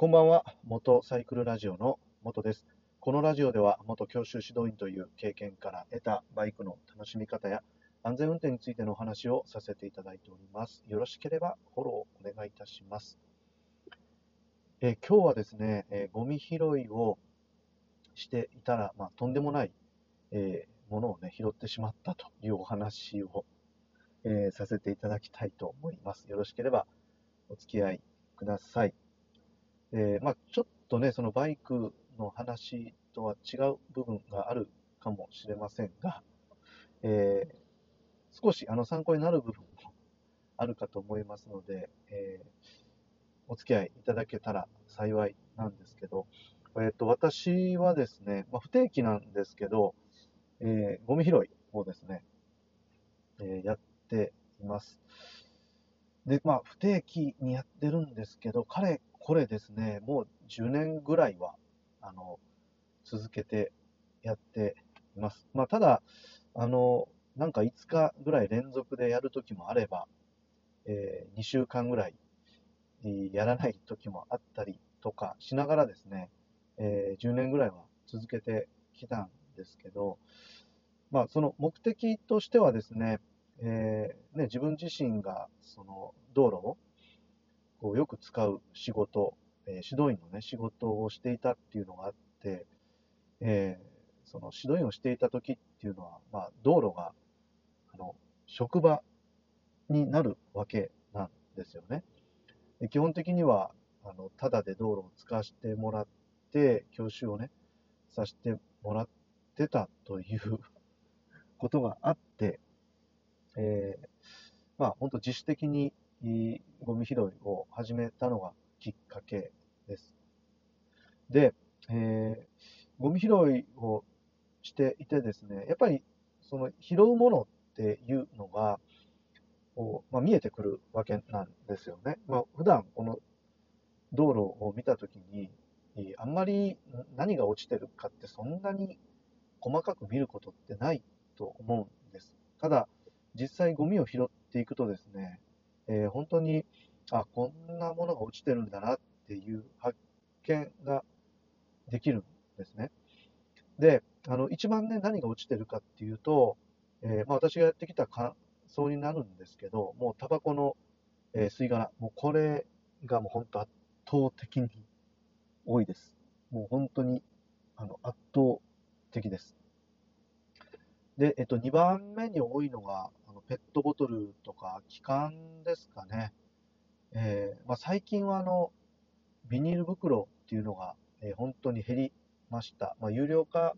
こんばんは。元サイクルラジオの元です。このラジオでは元教習指導員という経験から得たバイクの楽しみ方や安全運転についてのお話をさせていただいております。よろしければフォローお願いいたします。え今日はですね、えゴミ拾いをしていたら、まあ、とんでもない、えーものをね、拾ってしまったというお話を、えーさせていただきたいと思います。よろしければお付き合いください。えーまあ、ちょっとね、そのバイクの話とは違う部分があるかもしれませんが、えー少しあの参考になる部分もあるかと思いますので、えーお付き合いいただけたら幸いなんですけど、えー、と私はですね、まあ、不定期なんですけど、えーゴミ拾いをですね、えーやっています。で、まあ、不定期にやってるんですけど、彼、これですね、もう10年ぐらいは、あの、続けてやっています。まあ、ただ、あの、なんか5日ぐらい連続でやるときもあれば、え2週間ぐらいやらないときもあったりとかしながらですね、えー10年ぐらいは続けてきたんですけど、まあ、その目的としてはですね、えーね、自分自身がその道路をこうよく使う仕事、えー指導員の、ね、仕事をしていたっていうのがあって、えーその指導員をしていた時っていうのは、まあ、道路があの職場になるわけなんですよね。で基本的にはあのただで道路を使わせてもらって教習をねさせてもらってたという ことがあって、えーまあ本当自主的にゴミ拾いを始めたのがきっかけです。で、えーゴミ拾いをしていてですね、やっぱりその拾うものっていうのが、こまあ、見えてくるわけなんですよね。まあ、普段この道路を見たときに、あんまり何が落ちてるかってそんなに細かく見ることってないと思うんです。ただ、実際ゴミを拾っていくとですね、えー本当に、あ、こんなものが落ちてるんだなっていう発見ができるんですね。で、あの、一番ね、何が落ちてるかっていうと、えーまあ、私がやってきた感想になるんですけど、もうタバコの、えー吸い殻、もうこれがもう本当圧倒的に多いです。もう本当にあの圧倒的です。で、えっと、2番目に多いのが、ペットボトルとか、気管ですかね。えーまあ、最近はあの、ビニール袋っていうのが、えー本当に減りました。まあ、有料化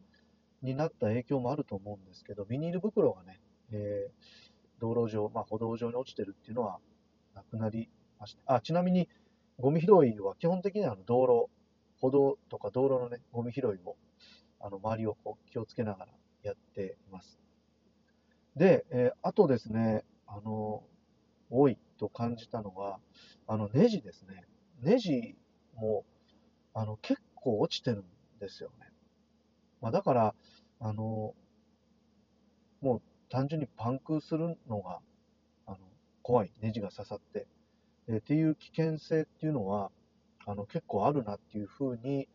になった影響もあると思うんですけど、ビニール袋がね、えー道路上、まあ、歩道上に落ちてるっていうのはなくなりました。あ、ちなみに、ゴミ拾いは基本的にはあの道路、歩道とか道路のね、ゴミ拾いを、あの、周りをこう気をつけながらやっています。で、えーあとですね、あの、多いと感じたのが、あの、ネジですね。ネジも、あの、結構落ちてるんですよね。まあ、だから、あの、もう単純にパンクするのが、あの、怖い。ネジが刺さって。えーっていう危険性っていうのは、あの、結構あるなっていうふうに、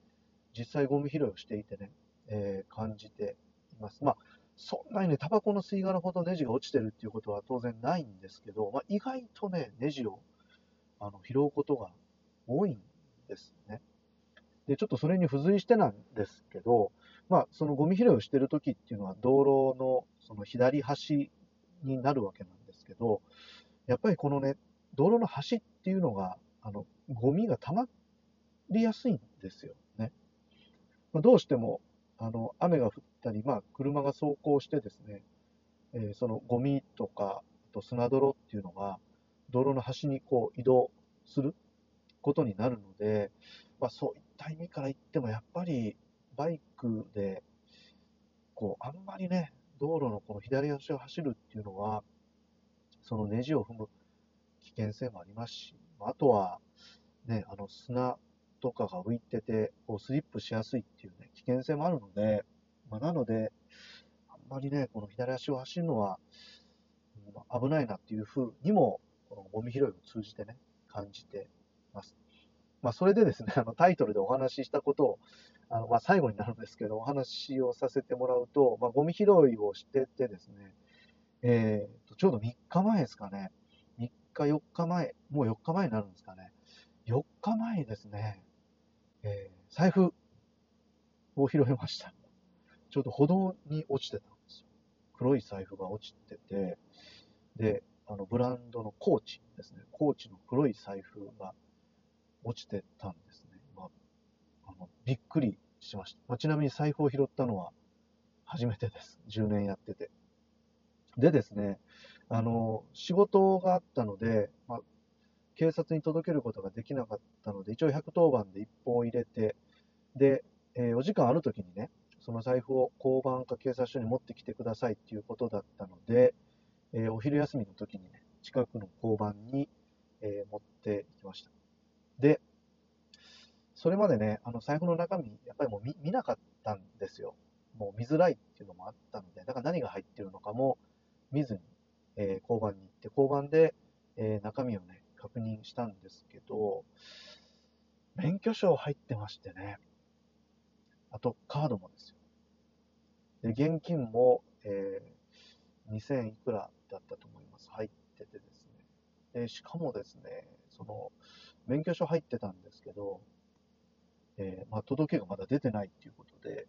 実際ゴミ拾いをしていてね、えー感じています。まあ、そんなにね、タバコの吸い殻ほどネジが落ちてるっていうことは当然ないんですけど、まあ、意外とね、ネジをあの拾うことが多いんですね。で、ちょっとそれに付随してなんですけど、まあ、そのゴミ拾いをしてる時っていうのは道路のその左端になるわけなんですけど、やっぱりこのね、道路の端っていうのが、あの、ゴミが溜まりやすいんですよね。まあ、どうしても、あの、雨が降ったり、まあ、車が走行してですね、えそのゴミとか、あと砂泥っていうのが、道路の端にこう移動することになるので、まあ、そういった意味から言っても、やっぱりバイクで、こう、あんまりね、道路のこの左足を走るっていうのは、そのネジを踏む危険性もありますし、あとは、ね、あの砂とかが浮いてて、こうスリップしやすいっていうね、危険性もあるので、まあ、なので、あんまりね、この左足を走るのは、危ないなっていうふうにも、このゴミ拾いを通じてね、感じてます。まあ、それでですね、あのタイトルでお話ししたことを、あのまあ、最後になるんですけど、お話をさせてもらうと、まあ、ゴミ拾いをしててですね、えー、とちょうど3日前ですかね、3日、4日前、もう4日前になるんですかね、4日前にですね、えー、財布を拾いました。ちょうど歩道に落ちてたんですよ。黒い財布が落ちてて、で、あのブランドのコーチですね、コーチの黒い財布が落ちてたんですね。まあ、のびっくりしました。まあ、ちなみに財布を拾ったのは初めてです。10年やってて。でですね、あの、仕事があったので、まあ、警察に届けることができなかったので、一応110番で一報を入れて、で、えー、お時間ある時にね、その財布を交番か警察署に持ってきてくださいっていうことだったので、えー、お昼休みの時にね、近くの交番に、えー、持ってきました。で、それまでね、あの財布の中身、やっぱりもう見なかったんですよ。もう見づらいっていうのもあったので、だから何が入ってるのかも見ずに、えー、交番に行って、交番で、え、中身をね、確認したんですけど、免許証入ってましてね、あとカードもですよ。で、現金も、えー、2000いくらだったと思います。入っててですね。で、しかもですね、その、免許証入ってたんですけど、えー、まあ、届けがまだ出てないっていうことで、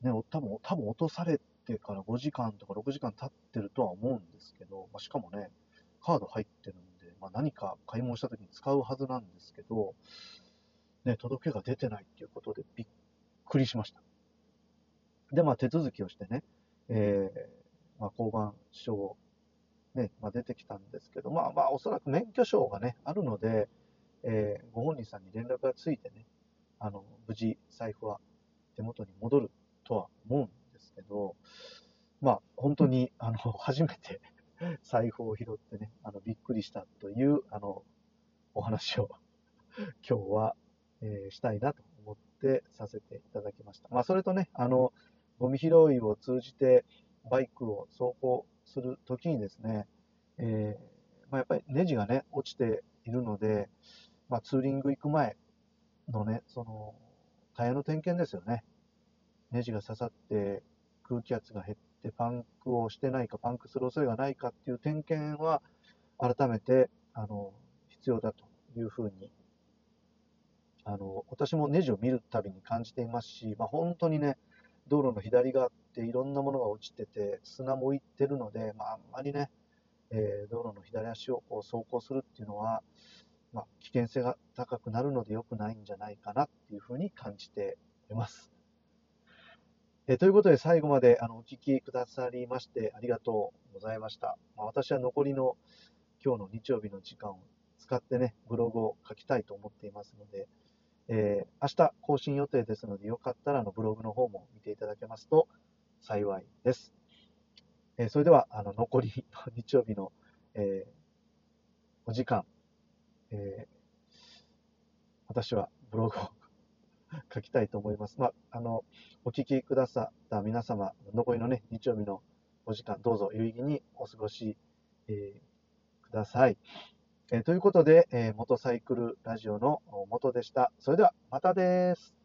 ね、多分、多分落とされてから5時間とか6時間経ってるとは思うんですけど、まあ、しかもね、カード入ってるんで、まあ、何か買い物した時に使うはずなんですけど、ね、届けが出てないっていうことでびっくりしました。で、まあ、手続きをしてね、えー、まあ、交番証ね、まあ、出てきたんですけど、まあまあ、おそらく免許証がね、あるので、えー、ご本人さんに連絡がついてね、あの、無事財布は手元に戻るとは思うんですけど、まあ、本当に、あの、初めて財布を拾ってね、あの、びっくりしたという、あの、お話を今日は、えー、したいなと思ってさせていただきました。まあ、それとね、あの、ゴミ拾いを通じてバイクを走行するときにですね、えー、まあ、やっぱりネジがね、落ちているので、まあ、ツーリング行く前のね、その、タイヤの点検ですよね。ネジが刺さって空気圧が減ってパンクをしてないか、パンクする恐れがないかっていう点検は、改めて、あの、必要だというふうに、あの、私もネジを見るたびに感じていますし、まあ、本当にね、道路の左側っていろんなものが落ちてて、砂も浮いてるので、まあ、んまりね、えー、道路の左足をこう走行するっていうのは、まあ、危険性が高くなるので良くないんじゃないかなっていうふうに感じています。えー、ということで最後まであのお聞きくださりましてありがとうございました。まあ、私は残りの今日の日曜日の時間を使ってね、ブログを書きたいと思っていますので、えー、明日更新予定ですので、よかったらあのブログの方も見ていただけますと幸いです。えー、それでは、あの残りの日曜日の、えー、お時間、え私はブログを書きたいと思います。まあ、あの、お聞きくださった皆様、残りのね、日曜日のお時間、どうぞ有意義にお過ごし、えください。えー、ということで、えー、元サイクルラジオの元でした。それではまたです。